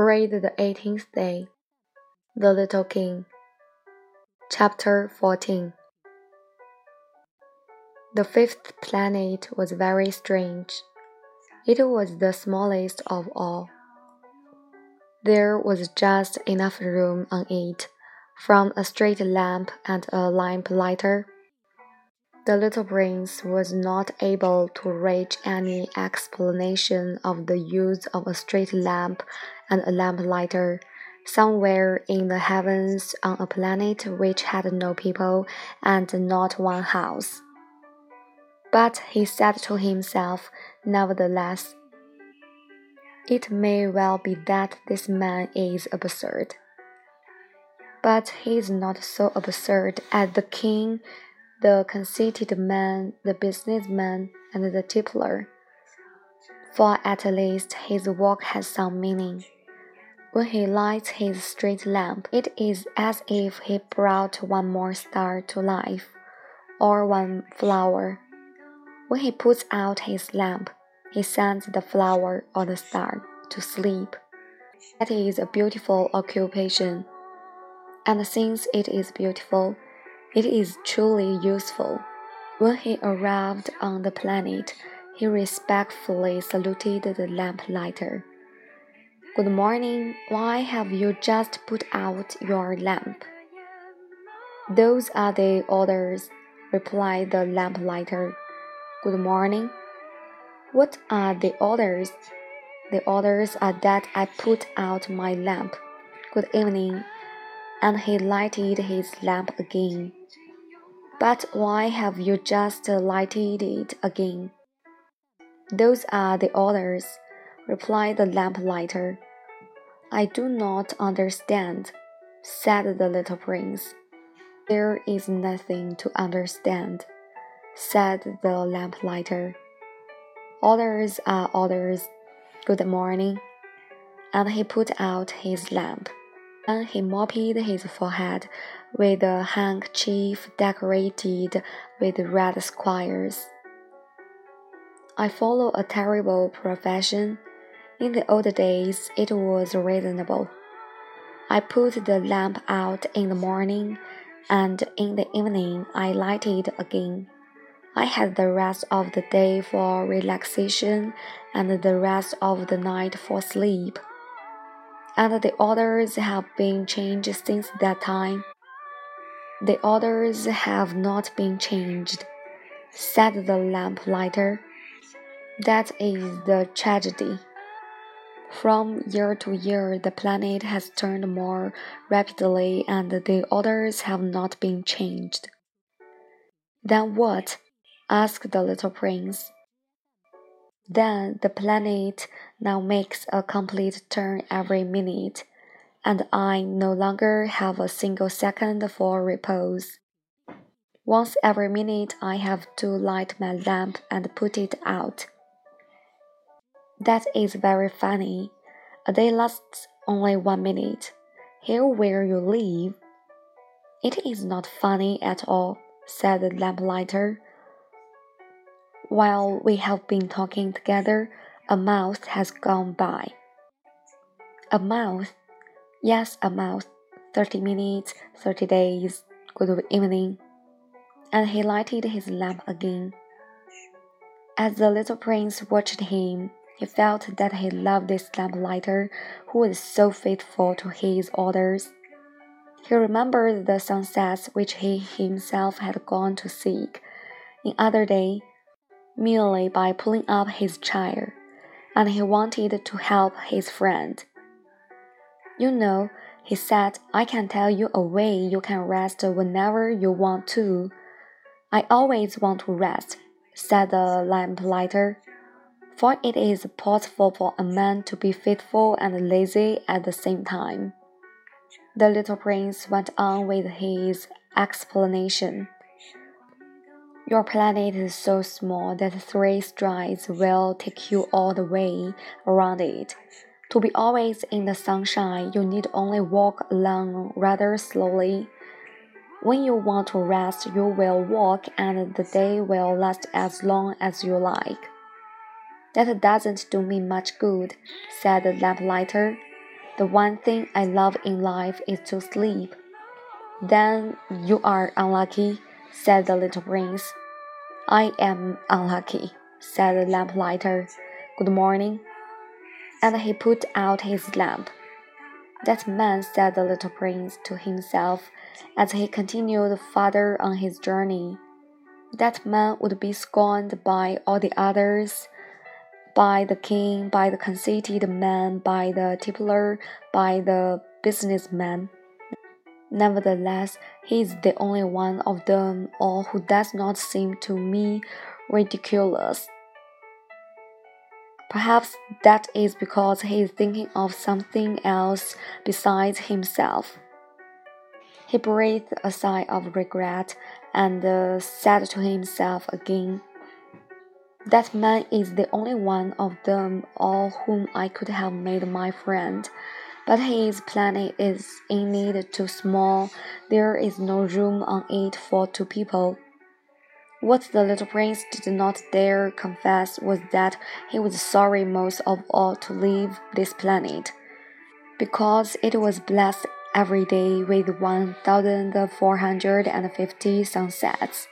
Read the eighteenth day. The Little King. Chapter 14 The fifth planet was very strange. It was the smallest of all. There was just enough room on it from a street lamp and a lamp lighter. The little prince was not able to reach any explanation of the use of a street lamp and a lamplighter somewhere in the heavens on a planet which had no people and not one house. But he said to himself, nevertheless, it may well be that this man is absurd. But he is not so absurd as the king, the conceited man, the businessman, and the tippler. For at least his work has some meaning. When he lights his street lamp, it is as if he brought one more star to life, or one flower. When he puts out his lamp, he sends the flower or the star to sleep. That is a beautiful occupation. And since it is beautiful, it is truly useful. When he arrived on the planet, he respectfully saluted the lamplighter. Good morning. Why have you just put out your lamp? Those are the orders, replied the lamplighter. Good morning. What are the orders? The orders are that I put out my lamp. Good evening. And he lighted his lamp again. But why have you just lighted it again? Those are the orders, replied the lamplighter. I do not understand, said the little prince. There is nothing to understand, said the lamplighter. Orders are orders. Good morning. And he put out his lamp. Then he mopped his forehead with a handkerchief decorated with red squares. I follow a terrible profession in the old days, it was reasonable. I put the lamp out in the morning, and in the evening I lighted again. I had the rest of the day for relaxation and the rest of the night for sleep. And the orders have been changed since that time. The orders have not been changed, said the lamplighter. That is the tragedy. From year to year, the planet has turned more rapidly and the orders have not been changed. Then what? asked the little prince. Then the planet now makes a complete turn every minute, and I no longer have a single second for repose. Once every minute, I have to light my lamp and put it out. That is very funny. A day lasts only one minute. Here where you live. It is not funny at all, said the lamplighter. While we have been talking together, a month has gone by. A month? Yes, a month. Thirty minutes, thirty days. Good evening. And he lighted his lamp again. As the little prince watched him, he felt that he loved this lamplighter who was so faithful to his orders. He remembered the sunsets which he himself had gone to seek in other day merely by pulling up his chair, and he wanted to help his friend. You know, he said, I can tell you a way you can rest whenever you want to. I always want to rest, said the lamplighter for it is possible for a man to be faithful and lazy at the same time. The little prince went on with his explanation. Your planet is so small that three strides will take you all the way around it. To be always in the sunshine, you need only walk along rather slowly. When you want to rest, you will walk, and the day will last as long as you like. That doesn't do me much good, said the lamplighter. The one thing I love in life is to sleep. Then you are unlucky, said the little prince. I am unlucky, said the lamplighter. Good morning. And he put out his lamp. That man, said the little prince to himself as he continued farther on his journey. That man would be scorned by all the others by the king, by the conceited man, by the tippler, by the businessman. Nevertheless, he is the only one of them all who does not seem to me ridiculous. Perhaps that is because he is thinking of something else besides himself. He breathed a sigh of regret and uh, said to himself again, that man is the only one of them all whom I could have made my friend. But his planet is indeed too small. There is no room on it for two people. What the little prince did not dare confess was that he was sorry most of all to leave this planet, because it was blessed every day with one thousand four hundred and fifty sunsets.